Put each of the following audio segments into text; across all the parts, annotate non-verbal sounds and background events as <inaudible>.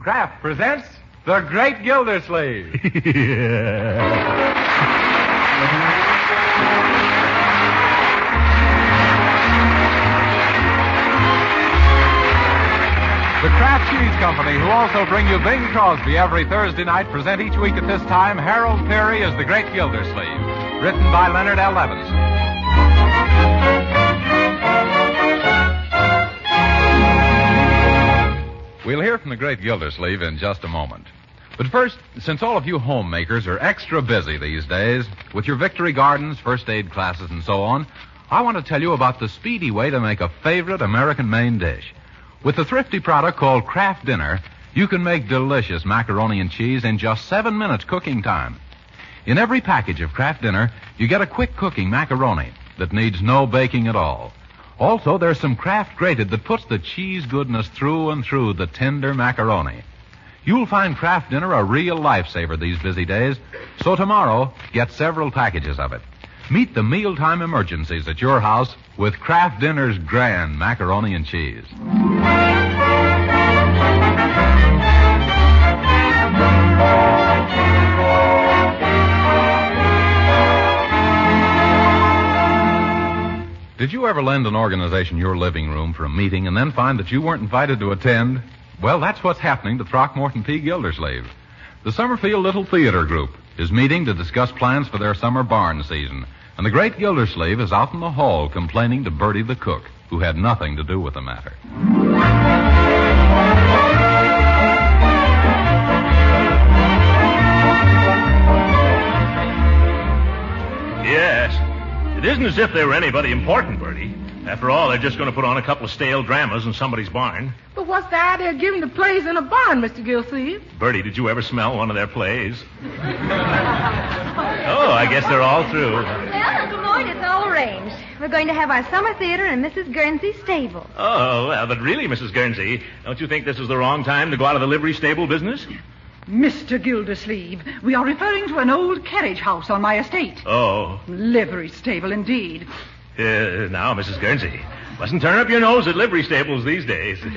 Kraft presents The Great Gildersleeve. <laughs> The Kraft Cheese Company, who also bring you Bing Crosby every Thursday night, present each week at this time Harold Peary as the Great Gildersleeve, written by Leonard L. Levinson. We'll hear from the Great Gildersleeve in just a moment. But first, since all of you homemakers are extra busy these days with your victory gardens, first aid classes, and so on, I want to tell you about the speedy way to make a favorite American main dish. With the thrifty product called Kraft Dinner, you can make delicious macaroni and cheese in just seven minutes cooking time. In every package of Kraft Dinner, you get a quick cooking macaroni that needs no baking at all. Also, there's some Kraft grated that puts the cheese goodness through and through the tender macaroni. You'll find Kraft Dinner a real lifesaver these busy days, so tomorrow, get several packages of it. Meet the mealtime emergencies at your house with Kraft Dinner's grand macaroni and cheese. Did you ever lend an organization your living room for a meeting and then find that you weren't invited to attend? Well, that's what's happening to Throckmorton P. Gildersleeve. The Summerfield Little Theater Group is meeting to discuss plans for their summer barn season, and the great Gildersleeve is out in the hall complaining to Birdie the cook, who had nothing to do with the matter. Yes. It isn't as if they were anybody important, Birdie. After all, they're just going to put on a couple of stale dramas in somebody's barn. But what's the idea of giving the plays in a barn, Mr. Gilsleeve? Birdie, did you ever smell one of their plays? oh, I guess they're all through. Well, Uncle Lloyd, it's all arranged. We're going to have our summer theater in Mrs. Guernsey's stable. Oh, well, but really, Mrs. Guernsey, don't you think this is the wrong time to go out of the livery stable business? Mr. Gildersleeve, we are referring to an old carriage house on my estate. Oh. Livery stable, indeed. Uh, now, Mrs. Guernsey, mustn't turn up your nose at livery stables these days. <laughs>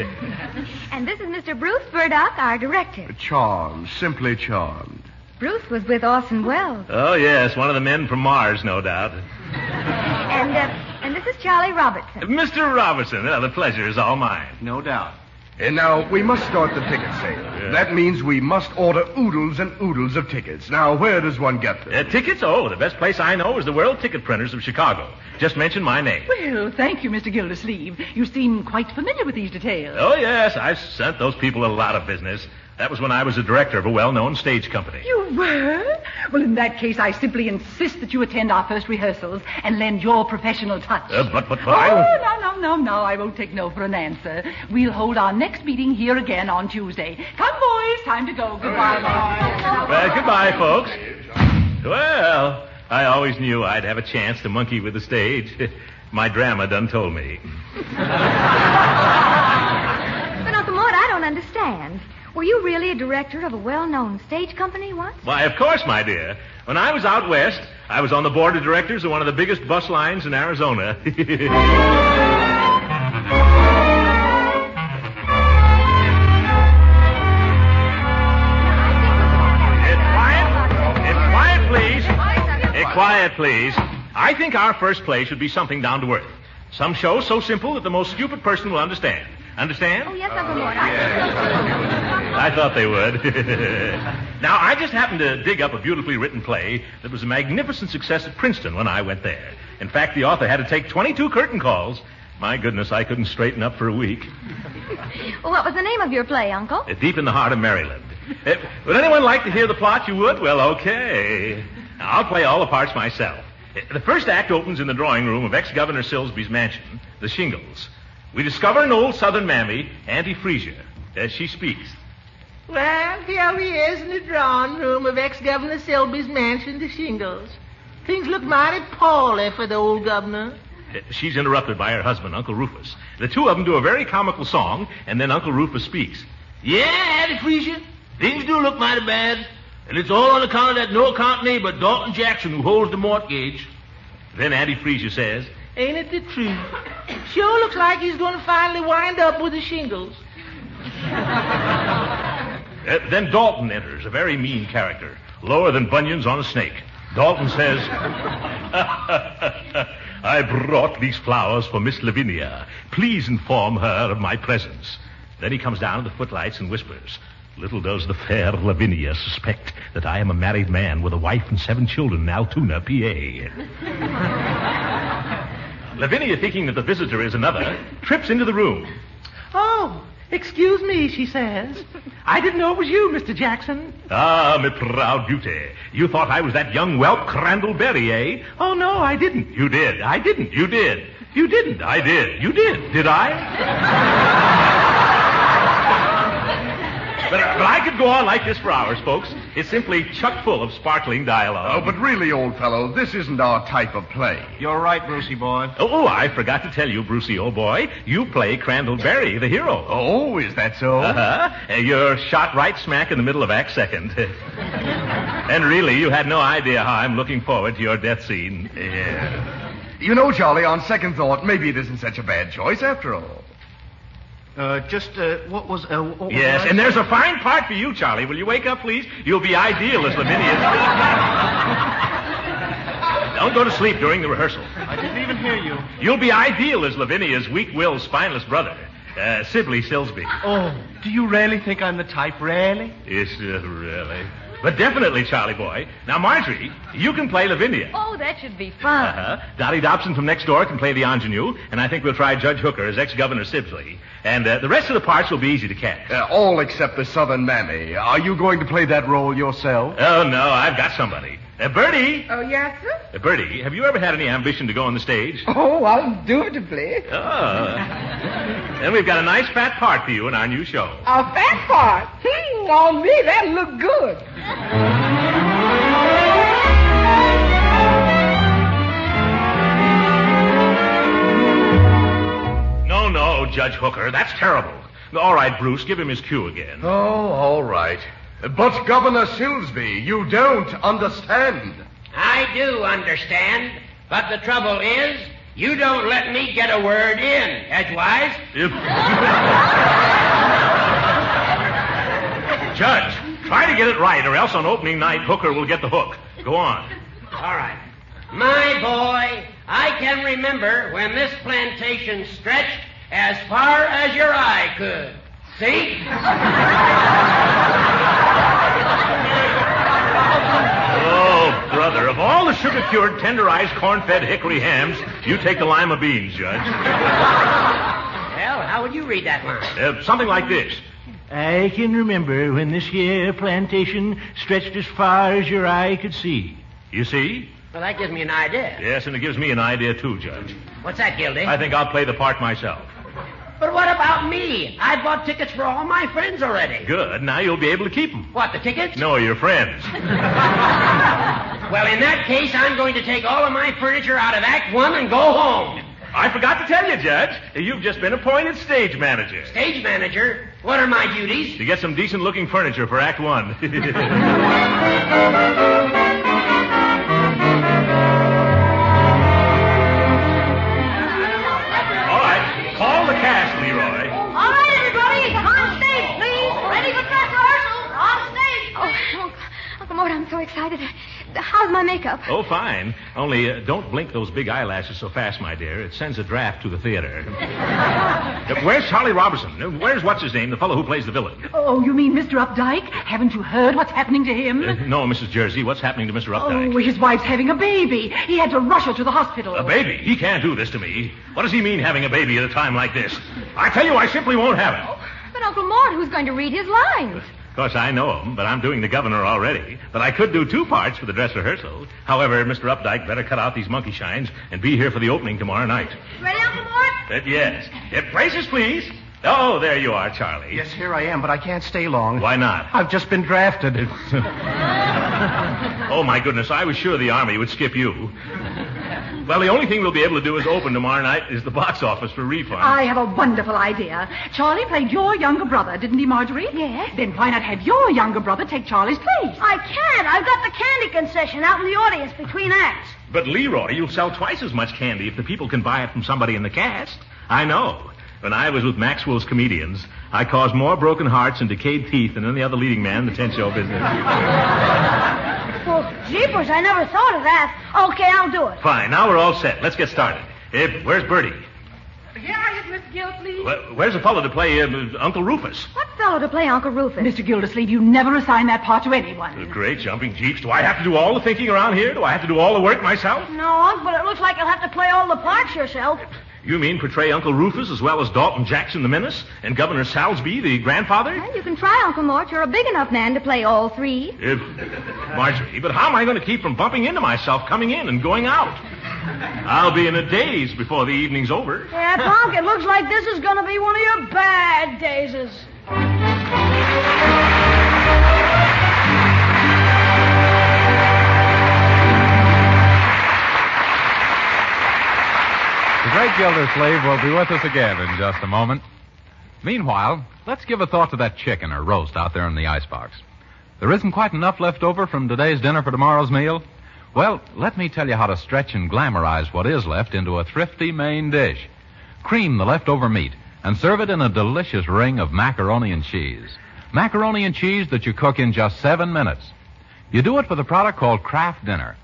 And this is Mr. Bruce Burdock, our director. Charmed, simply charmed. Bruce was with Orson Welles. oh, yes, one of the men from Mars, no doubt. And, uh, and this is Charlie Robertson. Mr. Robertson, uh, the pleasure is all mine. No doubt. And now, we must start the ticket sale. That means we must order oodles and oodles of tickets. Now, where does one get them? Uh, tickets? Oh, the best place I know is the World Ticket Printers of Chicago. Just mention my name. Well, thank you, Mr. Gildersleeve. You seem quite familiar with these details. Oh, yes, I've sent those people a lot of business. That was when I was the director of a well-known stage company. You were? Well, in that case, I simply insist that you attend our first rehearsals and lend your professional touch. Uh, but, but, but oh, no, no, no, no. I won't take no for an answer. We'll hold our next meeting here again on Tuesday. Come, boys. Time to go. Goodbye. Well, goodbye, folks. Well, I always knew I'd have a chance to monkey with the stage. <laughs> My drama done told me. <laughs> But, Uncle Mort, I don't understand. Were you really a director of a well-known stage company once? Why, of course, my dear. When I was out west, I was on the board of directors of one of the biggest bus lines in Arizona. <laughs> Eh, quiet. Eh, quiet, please. Eh, quiet, please. I think our first play should be something down to earth. Some show so simple that the most stupid person will understand. Understand? Oh, yes, Uncle Mort. I I thought they would. <laughs> now, I just happened to dig up a beautifully written play that was a magnificent success at Princeton when I went there. In fact, the author had to take 22 curtain calls. My goodness, I couldn't straighten up for a week. Well, what was the name of your play, Uncle? Uh, Deep in the heart of Maryland. Uh, would anyone like to hear the plot? You would? Well, okay. Now, I'll play all the parts myself. Uh, The first act opens in the drawing room of ex-Governor Silsby's mansion, the Shingles. We discover an old Southern mammy, Auntie Freesia, as she speaks. Well, here he is in the drawing room of ex-Governor Selby's mansion, the Shingles. Things look mighty poorly for the old governor. Uh, She's interrupted by her husband, Uncle Rufus. The two of them do a very comical song, and then Uncle Rufus speaks. Yeah, Auntie Freesia, things do look mighty bad. And it's all on account of that no-account neighbor, Dalton Jackson, who holds the mortgage. Then Auntie Freesia says, Ain't it the truth? Sure looks like he's going to finally wind up with the shingles. <laughs> Uh, then Dalton enters, a very mean character, lower than bunions on a snake. Dalton says, <laughs> I brought these flowers for Miss Lavinia. Please inform her of my presence. Then he comes down to the footlights and whispers, Little does the fair Lavinia suspect that I am a married man with a wife and seven children in Altoona, PA. <laughs> Lavinia, thinking that the visitor is another, trips into the room. Oh, excuse me, she says. I didn't know it was you, Mr. Jackson. Ah, my proud beauty. You thought I was that young whelp Crandall Berry, eh? Oh, no, I didn't. You did. I didn't. You did. You didn't. I did. You did. Did I? But, uh, but I could go on like this for hours, folks. It's simply chock full of sparkling dialogue. Oh, but really, old fellow, this isn't our type of play. You're right, Brucey boy. Oh, oh, I forgot to tell you, Brucey, old boy, you play Crandall Berry, the hero. Oh, is that so? Uh-huh. Uh, You're shot right smack in the middle of Act Second. <laughs> and really, you had no idea how I'm looking forward to your death scene. Yeah. You know, Charlie, on second thought, maybe it isn't such a bad choice after all. Uh, just, uh, what was, uh, what was Yes, I- and there's a fine part for you, Charlie. Will you wake up, please? You'll be ideal as Lavinia. <laughs> Don't go to sleep during the rehearsal. I didn't even hear you. You'll be ideal as Lavinia's weak-willed, spineless brother, uh, Sibley Silsby. Oh, do you really think I'm the type, really? Yes, uh, really. But definitely, Charlie boy. Now, Marjorie, you can play Lavinia. Oh, that should be fun. Uh-huh. Dottie Dobson from next door can play the ingenue, and I think we'll try Judge Hooker as ex-Governor Sibley. And uh, the rest of the parts will be easy to cast. Uh, all except the Southern Mammy. Are you going to play that role yourself? Oh, no, I've got somebody. Uh, Birdie! Oh, yes, sir? Uh, Birdie, have you ever had any ambition to go on the stage? Oh, undoubtedly. Oh. then we've got a nice fat part for you in our new show. A fat part. Hmm, on me, that look good. No, no, Judge Hooker, that's terrible. All right, Bruce, give him his cue again. Oh, all right. But, Governor Silsby, you don't understand. I do understand, but the trouble is, you don't let me get a word in, Edgewise. If- <laughs> Judge, try to get it right, or else on opening night, Hooker will get the hook. Go on. All right. My boy, I can remember when this plantation stretched as far as your eye could. See? Brother, of all the sugar-cured, tenderized, corn-fed hickory hams, you take the lima beans, Judge. Well, how would you read that line? Uh, something like this. I can remember when this here plantation stretched as far as your eye could see. You see? Well, that gives me an idea. Yes, and it gives me an idea, too, Judge. What's that, Gildy? I think I'll play the part myself. But what about me? I bought tickets for all my friends already. Good. Now you'll be able to keep them. What, the tickets? No, your friends. <laughs> Well, in that case, I'm going to take all of my furniture out of Act One and go home. I forgot to tell you, Judge. You've just been appointed stage manager. Stage manager, what are my duties? To get some decent-looking furniture for Act One. <laughs> <laughs> excited. How's my makeup? Oh, fine. Only uh, don't blink those big eyelashes so fast, my dear. It sends a draft to the theater. Uh, Where's Charlie Robinson? Uh, Where's what's his name, the fellow who plays the villain? Oh, you mean Mr. Updike? Haven't you heard what's happening to him? Uh, no, Mrs. Jersey. What's happening to Mr. Updike? Oh, his wife's having a baby. He had to rush her to the hospital. A baby? He can't do this to me. What does he mean having a baby at a time like this? I tell you, I simply won't have it. But Uncle Mort, who's going to read his lines? Of course, I know him, but I'm doing the governor already. But I could do two parts for the dress rehearsal. However, Mr. Updike better cut out these monkey shines and be here for the opening tomorrow night. Ready, Uncle Mort? Uh, yes. Uh, places, please. Oh, there you are, Charlie. Yes, here I am, but I can't stay long. Why not? I've just been drafted. <laughs> oh, my goodness. I was sure the Army would skip you. Well, the only thing we'll be able to do is open tomorrow night is the box office for refund. I have a wonderful idea. Charlie played your younger brother, didn't he, Marjorie? Yes. Then why not have your younger brother take Charlie's place? I can't. I've got the candy concession out in the audience between acts. But, Leroy, you'll sell twice as much candy if the people can buy it from somebody in the cast. I know. When I was with Maxwell's comedians, I caused more broken hearts and decayed teeth than any other leading man in the tent show business. <laughs> Well, jeepers, I never thought of that. Okay, I'll do it. Fine, now we're all set. Let's get started. Where's Birdie? Yeah, it's Miss Gilsleeve. Where- Where's the fellow to play uh, Uncle Rufus? What fellow to play Uncle Rufus? Mr. Gildersleeve, you never assign that part to anyone. Great jumping jeeps. Do I have to do all the thinking around here? Do I have to do all the work myself? No, Unc, but it looks like you'll have to play all the parts yourself. You mean portray Uncle Rufus as well as Dalton Jackson the Menace and Governor Salsby the grandfather? Well, you can try, Uncle Mort. You're a big enough man to play all three. If, Marjorie, but how am I going to keep from bumping into myself coming in and going out? I'll be in a daze before the evening's over. Yeah, Punk, it looks like this is going to be one of your bad dazes. Great Gildersleeve will be with us again in just a moment. Meanwhile, let's give a thought to that chicken or roast out there in the icebox. There isn't quite enough left over from today's dinner for tomorrow's meal? Well, let me tell you how to stretch and glamorize what is left into a thrifty main dish. Cream the leftover meat and serve it in a delicious ring of macaroni and cheese. Macaroni and cheese that you cook in just seven minutes. You do it with a product called Kraft Dinner.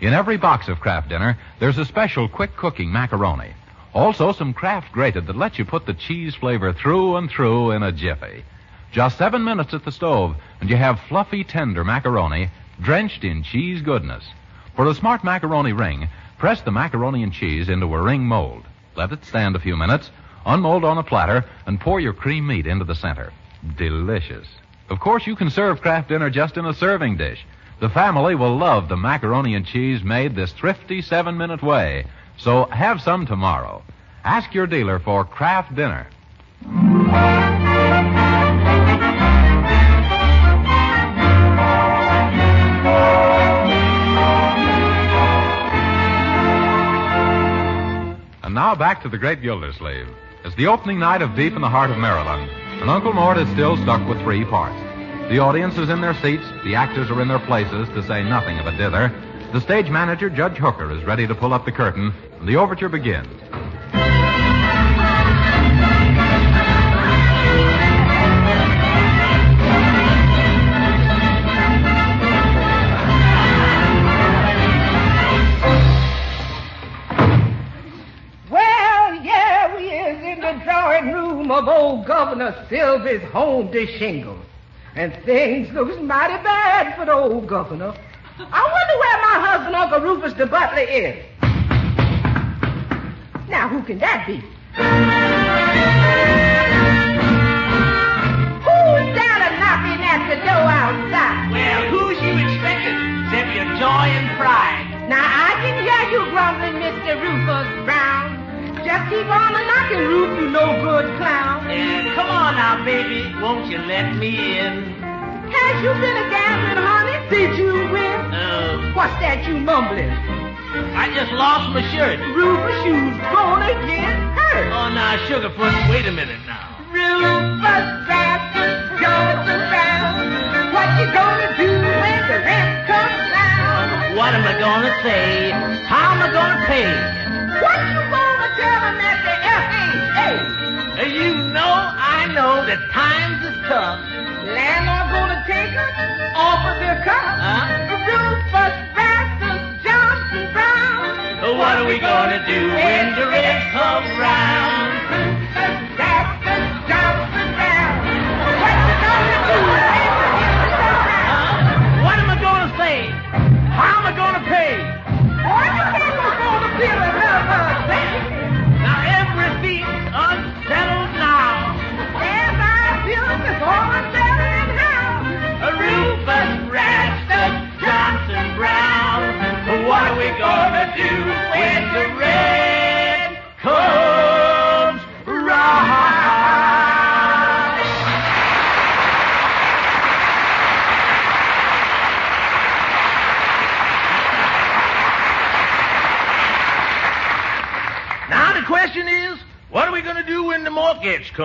In every box of Kraft Dinner, there's a special quick cooking macaroni. Also, some Kraft grated that lets you put the cheese flavor through and through in a jiffy. Just seven minutes at the stove, and you have fluffy, tender macaroni drenched in cheese goodness. For a smart macaroni ring, press the macaroni and cheese into a ring mold. Let it stand a few minutes, unmold on a platter, and pour your cream meat into the center. Delicious. Of course, you can serve Kraft Dinner just in a serving dish. The family will love the macaroni and cheese made this thrifty seven minute way. So have some tomorrow. Ask your dealer for Kraft Dinner. And now back to the great Gildersleeve. It's the opening night of Deep in the Heart of Maryland, and Uncle Mort is still stuck with three parts. The audience is in their seats, the actors are in their places, to say nothing of a dither. The stage manager, Judge Hooker, is ready to pull up the curtain, and the overture begins. Well, we is in the drawing room of old Governor Silvy's home to shingles. And things looks mighty bad for the old governor. I wonder where my husband, Uncle Rufus the butler, is. Now, who can that be? Who's down and knocking at the door outside? Well, who's you expecting? Except your joy and pride. Now, I can hear you grumbling, Mr. Rufus Brown. Just keep on a knocking, Ruf, you no good clown. Come on now, baby. Won't you let me in? Has you been a gambling, honey? Did you win? Uh, What's that you mumbling? I just lost my shirt. Rufus, you's gonna get hurt. Oh, now, Sugarfoot, wait a minute now. Rufus Baptist Johnson Brown. What you gonna do when the rent comes down? What am I gonna say? How am I gonna pay? What you gonna tell them at the FHA? You know, I know that times is tough. Landlord gonna take us off of their cup? Huh? Rufus Baptist Johnson Brown. Uh, What are we gonna do when the rent comes round?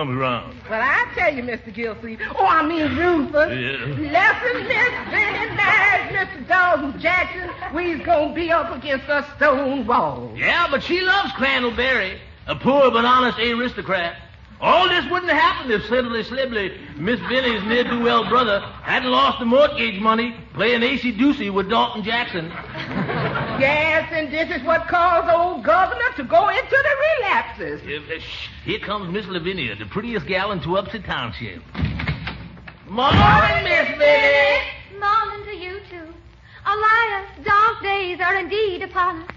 Comes around? Well, I tell you, Mr. Gilsey. Oh, I mean Rufus. Yeah. Lesson Miss Benny married Mr. Dalton Jackson. We's gonna be up against a stone wall. Yeah, but she loves Crandall Berry, a poor but honest aristocrat. All this wouldn't have happened if Slibbly Slibbly, Miss Vinnie's ne'er-do-well brother, hadn't lost the mortgage money playing AC Deucey with Dalton Jackson. Yes, and this is what caused old governor to go into the relapses. Uh, uh, shh, Here comes Miss Lavinia, the prettiest gal in Tewupsy Township. Morning, Miss Vinnie. Morning to you too. Elias, dark days are indeed upon us.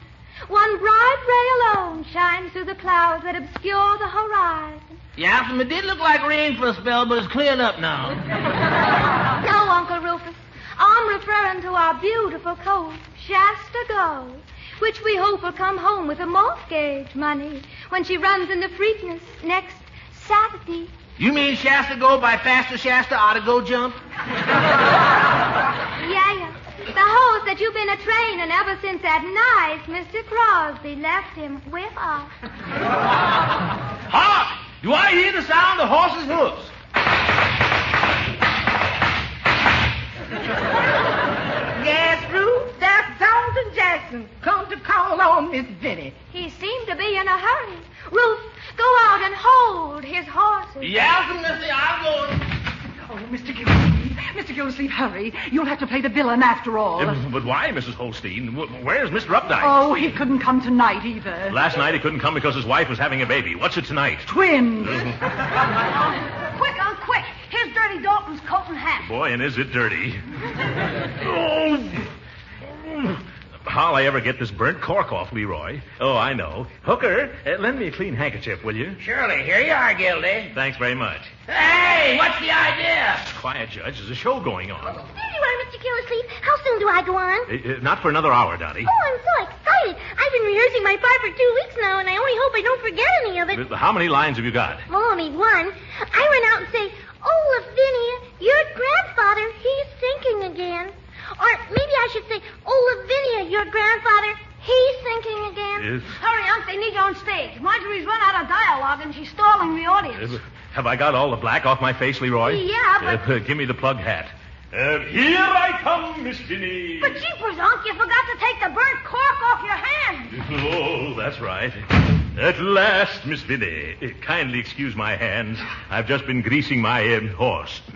One bright ray alone shines through the clouds that obscure the horizon. Yeah, it did look like rain for a spell, but it's clearing up now. <laughs> No, Uncle Rufus. I'm referring to our beautiful colt, Shasta Gold, which we hope will come home with the mortgage money when she runs in the Freakness next Saturday. You mean Shasta go by faster Shasta ought to go jump? <laughs> Yeah, yeah. The horse that you've been a training ever since that night Mr. Crosby left him with us. Hark! Do I hear the sound of horses' hoofs? <laughs> Yes, Ruth, that's Dalton Jackson come to call on Miss Vinnie. He seemed to be in a hurry. Ruth, go out and hold his horses. Yeah, Missy, I'm going. Oh, Mr. Gildersleeve, Mr. Gildersleeve, hurry. You'll have to play the villain after all. Uh, But why, Mrs. Holstein? Wh- Where's Mr. Updike? Oh, he couldn't come tonight either. Last night he couldn't come because his wife was having a baby. What's it tonight? Twins. <laughs> Quick. Here's Dirty Dalton's coat and hat. Boy, and is it dirty. oh. How'll I ever get this burnt cork off, Leroy? Oh, I know. Hooker, uh, lend me a clean handkerchief, will you? Surely, here you are, Gildy. Thanks very much. Hey, what's the idea? Quiet, Judge. There's a show going on. There you are, Mr. Gildersleeve. How soon do I go on? Uh, uh, not for another hour, Dottie. Oh, I'm so excited. I've been rehearsing my part for two weeks now, and I only hope I don't forget any of it. Uh, How many lines have you got? Oh, only one. I run out and say, Lavinia, your grandfather, he's thinking again. Or maybe I should say, Oh, Lavinia, your grandfather, he's thinking again. Yes. Hurry, Unc, they need you on stage. Marjorie's run out of dialogue, and she's stalling the audience. Have I got all the black off my face, Leroy? Yeah, but- Uh, give me the plug hat. Uh, here I come, Miss Vinnie. But jeepers, Unc, you forgot to take the burnt cork off your hand. <laughs> Oh, that's right. At last, Miss Vinnie. Uh, Kindly excuse my hands. I've just been greasing my um, horse. <laughs>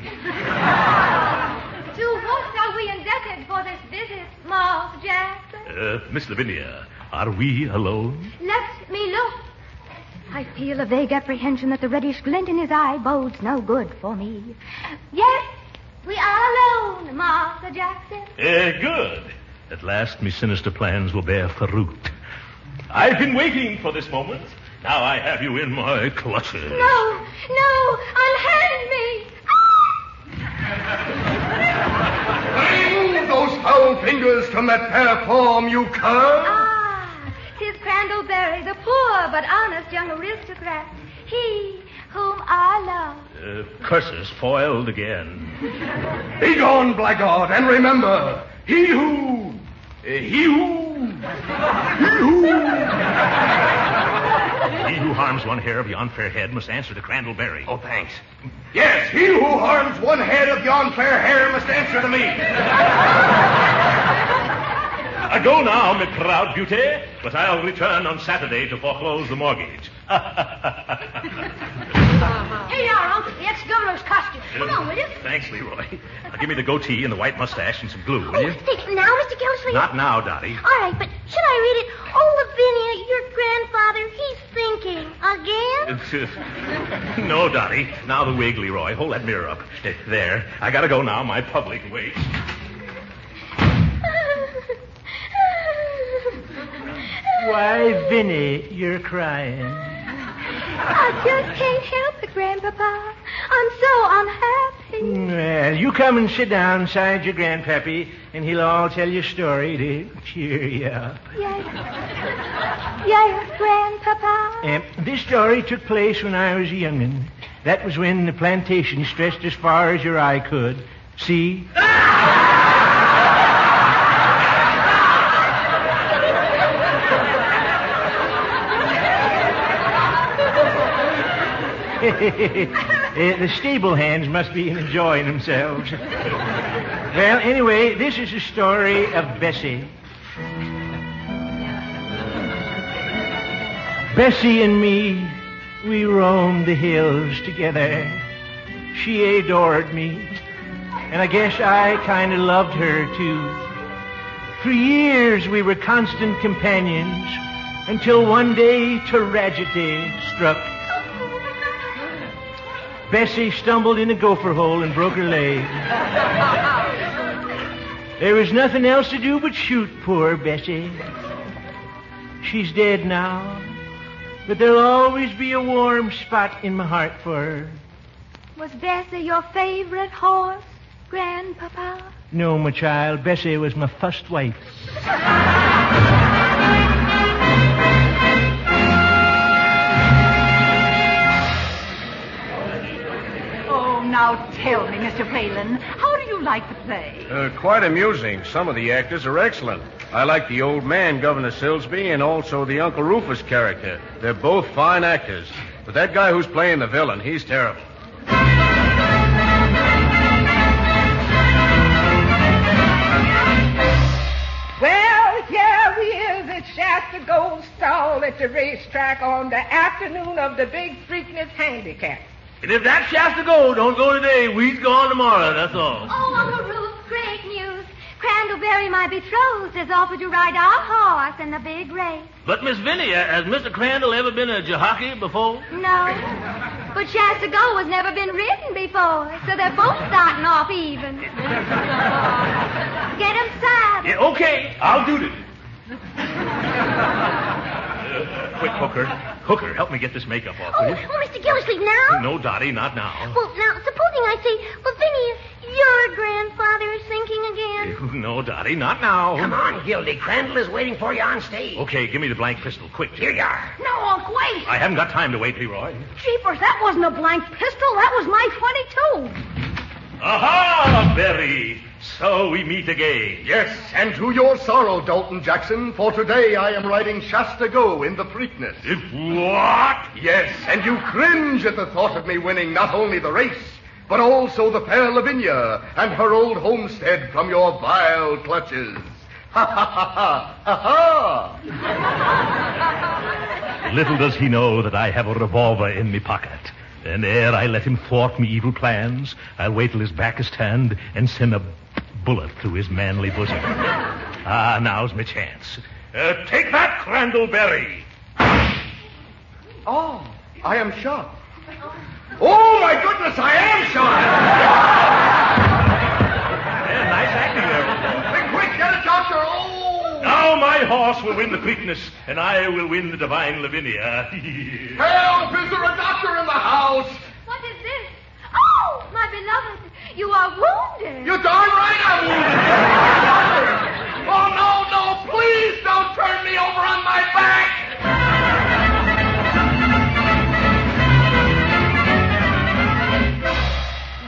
To what are we indebted for this visit, Mark Jackson? Uh, Miss Lavinia, are we alone? Let me look. I feel a vague apprehension that the reddish glint in his eye bodes no good for me. Yes, we are alone, Master Jackson. Uh, good. At last, me sinister plans will bear fruit. I've been waiting for this moment. Now I have you in my clutches. No, no, unhand me. Remove those foul fingers from that fair form, you cur! Ah, tis Crandallberry, the poor but honest young aristocrat. He whom I love. Uh, curses foiled again. <laughs> Begone, blackguard, and remember, he who, he who, he who. <laughs> He who harms one hair of yon fair head must answer to Crandallberry. Oh, thanks. Yes, he who harms one head of yon fair hair must answer to me. <laughs> I go now, my proud beauty, but I'll return on Saturday to foreclose the mortgage. Thanks, Leroy. Now give me the goatee and the white mustache and some glue, will Oh, you? say, now, Mr. Gildersleeve? Not now, Dottie. All right, but should I read it? Oh, Lavinia, your grandfather, he's thinking again. <laughs> no, Dottie. Now the wig, Leroy. Hold that mirror up. There. I gotta go now. My public waits. Why, Vinnie, you're crying. I just can't help it, Grandpapa. I'm so unhappy. Well, you come and sit down beside your grandpappy, and he'll all tell you a story to cheer you up. Yes. Yes, Grandpapa. Um, this story took place when I was a young'un. That was when the plantation stretched as far as your eye could. See? <laughs> <laughs> Uh, the stable hands must be enjoying themselves. well, anyway, this is the story of Bessie. Bessie and me We roamed the hills together. She adored me. And I guess I kind of loved her, too. For years we were constant companions until one day tragedy struck. Bessie stumbled in a gopher hole and broke her leg. There was nothing else to do but shoot poor Bessie. She's dead now, but there'll always be a warm spot in my heart for her. Was Bessie your favorite horse, Grandpapa? No, my child, Bessie was my first wife. Now tell me, Mr. Whalen, how do you like the play? Uh, quite amusing. Some of the actors are excellent. I like the old man, Governor Silsby, and also the Uncle Rufus character. They're both fine actors. But that guy who's playing the villain, he's terrible. Well, here we is at Shasta Gold Stall at the racetrack on the afternoon of the Big Freakness Handicap. And if that Shasta Gold don't go today, we's gone tomorrow, that's all. Oh, Uncle Ruth, great news. Crandallberry, my betrothed, has offered to ride our horse in the big race. But, Miss Vinny, has Mr. Crandall ever been a jockey before? No. But Shasta Gold has never been ridden before, so they're both starting off even. Get 'em saddled. Yeah, okay, I'll do this. Uh, quick, Hooker. Hooker, help me get this makeup off, Oh, will you? oh, Mr. Gildersleeve, now? No, Dottie, not now. Well, now, supposing I say, well, Vinny, your grandfather is thinking again. <laughs> No, Dottie, not now. Come on, Gildy. Crandall is waiting for you on stage. Okay, give me the blank pistol, quick. Here you are. No, Uncle, wait. I haven't got time to wait, Leroy. Jeepers, that wasn't a blank pistol. That was my 22. Aha, Berry! So we meet again. Yes, and to your sorrow, Dalton Jackson, for today I am riding Shasta Go in the Preakness. What? Yes, and you cringe at the thought of me winning not only the race, but also the fair Lavinia and her old homestead from your vile clutches. Ha ha ha ha ha ha! <laughs> Little does he know that I have a revolver in me pocket. And ere I let him thwart me evil plans, I'll wait till his back is turned and send a bullet through his manly bosom. ah, now's my chance. Uh, take that, Crandallberry. Oh, I am shot. Oh, my goodness, I am shot! Yeah, nice acting there. Quick, quick, get a doctor! Oh! Now my horse will win the Preakness, and I will win the divine Lavinia. Help! Is there a doctor in the house? What is this? Oh, my beloved, you are wounded. You darn right I'm wounded! oh, no, no, please don't turn me over on my back!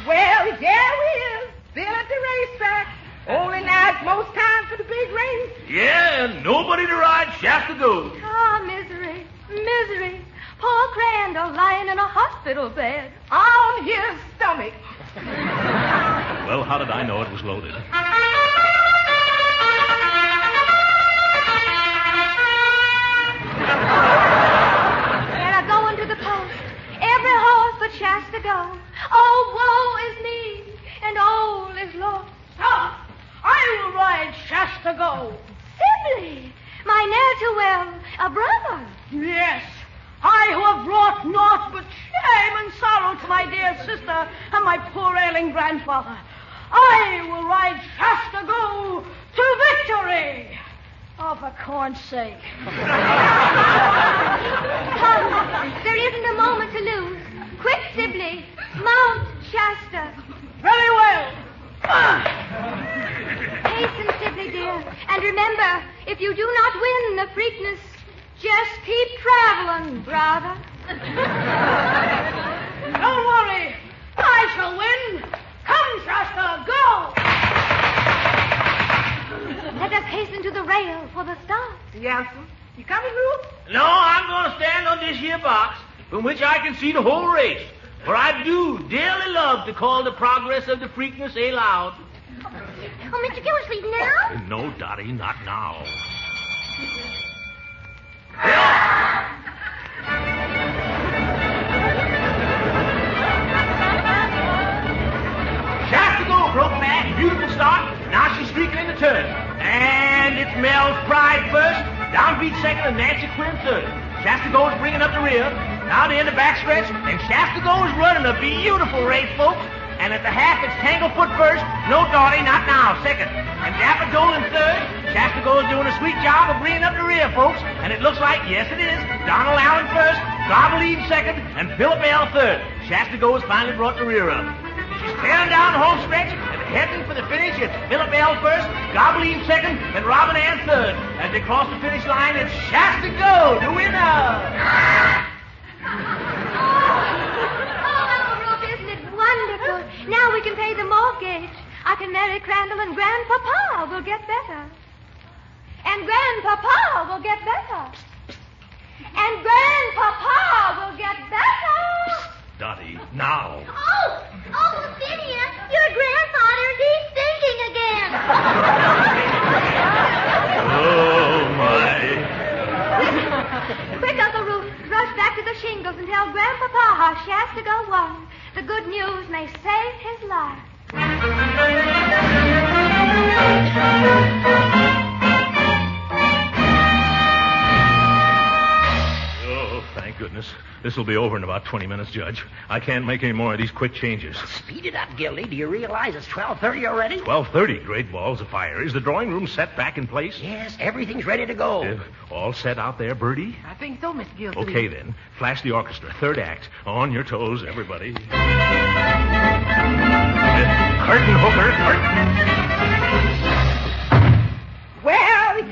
Well, here we is, still at the racetrack. Only now it's most time for the big race. yeah, and nobody to ride Shasta Gold. Ah, misery, misery. Poor Crandall lying in a hospital bed. On his stomach. Well, how did I know it was loaded? They're going to the post. Every horse but Shasta go. Oh, woe is me, and all is lost. Ah, Stop. I will ride Shasta Go. Sibley, my ne'er too well, a brother. Yes. I who have brought naught but shame and sorrow to my dear sister and my poor ailing grandfather. I will ride Shasta Go to victory. Oh, for corn's sake. <laughs> Come, there isn't a moment to lose. Quick, Sibley, mount Shasta. Very well. Hasten, Sibley, dear. And remember, if you do not win the Preakness, just keep traveling, brother. <laughs> Don't worry. I shall win. Come, Shasta, go. Let us hasten to the rail for the start. Yes, sir. You coming, Ruth? No, I'm going to stand on this here box from which I can see the whole race. For I do dearly love to call the progress of the Preakness aloud. Oh, Mr. Gildersleeve, now? No, Dottie, not now. <laughs> broke back, beautiful start. Now she's streaking in the turn. And it's Mel's Pride first. Downbeat second and Nancy Quinn third. Shasta goes bringing up the rear. Now to end the backstretch. And Shasta goes running a beautiful race, folks. And at the half, it's Tanglefoot first. No Dottie, not now, second. And Dapper Dolan third. Shasta goes doing a sweet job of bringing up the rear, folks. And it looks like, yes, it is. Donald Allen first. Gobbleed second. And Philip L third. Shasta goes finally brought the rear up. She's tearing down the home stretch heading for the finish. It's Philip L first, Gobbleed second, and Robin Ann third. As they cross the finish line, it's Shasta Go, the winner. Oh, Rufus, isn't it wonderful? Now we can pay the mortgage. I can marry Crandall and Grandpapa will get better. And Grandpapa will get better. And Grandpapa will get better. Dottie, now. Oh, oh, Phineas, your grandfather, he's thinking again. Oh, my. Quick, Uncle Rufus, rush back to the shingles and tell Grandpapa how Shasta Go won. The good news may save his life. Goodness. This will be over in about 20 minutes, Judge. I can't make any more of these quick changes. Speed it up, Gildy. Do you realize it's 12.30 already? 12.30, great balls of fire. Is the drawing room set back in place? Yes, everything's ready to go. Uh, all set out there, Birdie? I think so, Miss Gildersleeve. Okay, then. Flash the orchestra. Third act. On your toes, everybody. Uh, curtain, Hooker, curtain.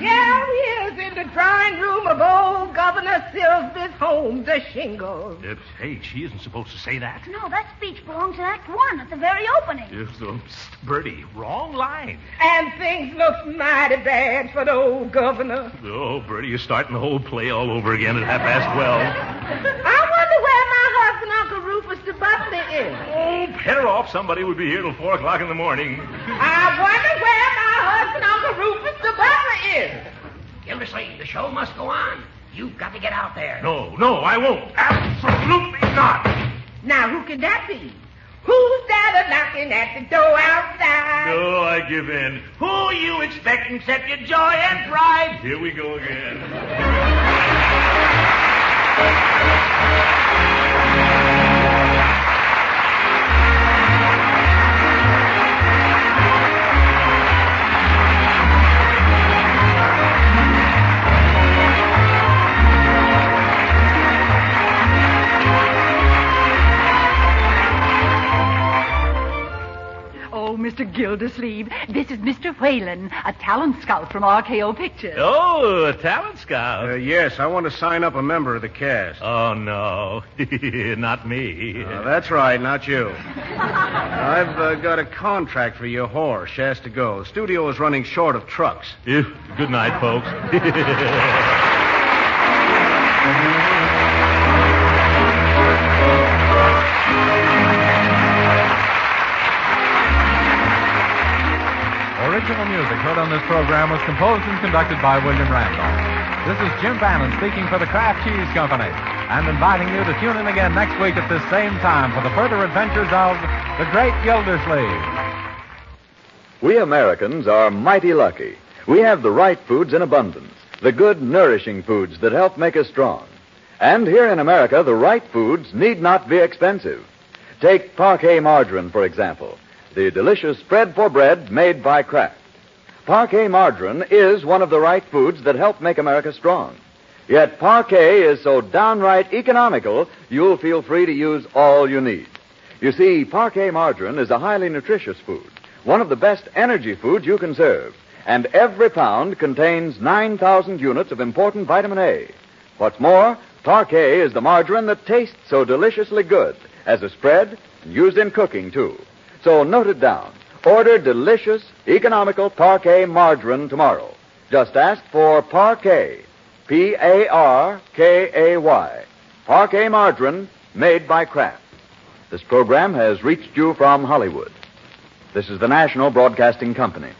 Well, here he is in the drawing room of old Governor Silsby's home, the shingles. Uh, hey, she isn't supposed to say that. No, that speech belongs in Act One at the very opening. So, psst, Birdie, wrong line. And things look mighty bad for the old governor. Oh, Birdie, you're starting the whole play all over again at half past 12. I wonder where my husband, Uncle Rufus the butler, is. Oh, pet her off. Somebody would be here till 4 o'clock in the morning. I wonder where my husband, Uncle Rufus the butler, is. Gildersleeve, the show must go on. You've got to get out there. No, no, I won't. Absolutely not. Now, who can that be? Who's that a knocking at the door outside? No, I give in. Who you expecting except your joy and pride? Here we go again. Mr. Gildersleeve, this is Mr. Whalen, a talent scout from RKO Pictures. Oh, a talent scout. Uh, yes, I want to sign up a member of the cast. Oh, no. <laughs> not me. Uh, that's right, not you. I've uh, got a contract for your horse, Shasta Go. The studio is running short of trucks. If, good night, folks. <laughs> heard on this program was composed and conducted by William Randolph. This is Jim Bannon speaking for the Kraft Cheese Company and inviting you to tune in again next week at this same time for the further adventures of the Great Gildersleeve. We Americans are mighty lucky. We have the right foods in abundance, the good, nourishing foods that help make us strong. And here in America, the right foods need not be expensive. Take Parkay margarine, for example, the delicious spread for bread made by Kraft. Parkay margarine is one of the right foods that help make America strong. Yet Parkay is so downright economical, you'll feel free to use all you need. You see, Parkay margarine is a highly nutritious food, one of the best energy foods you can serve, and every pound contains 9,000 units of important vitamin A. What's more, Parkay is the margarine that tastes so deliciously good as a spread and used in cooking, too. So note it down. Order delicious, economical Parkay margarine tomorrow. Just ask for Parkay. P A R K A Y. Parkay margarine made by Kraft. This program has reached you from Hollywood. This is the National Broadcasting Company.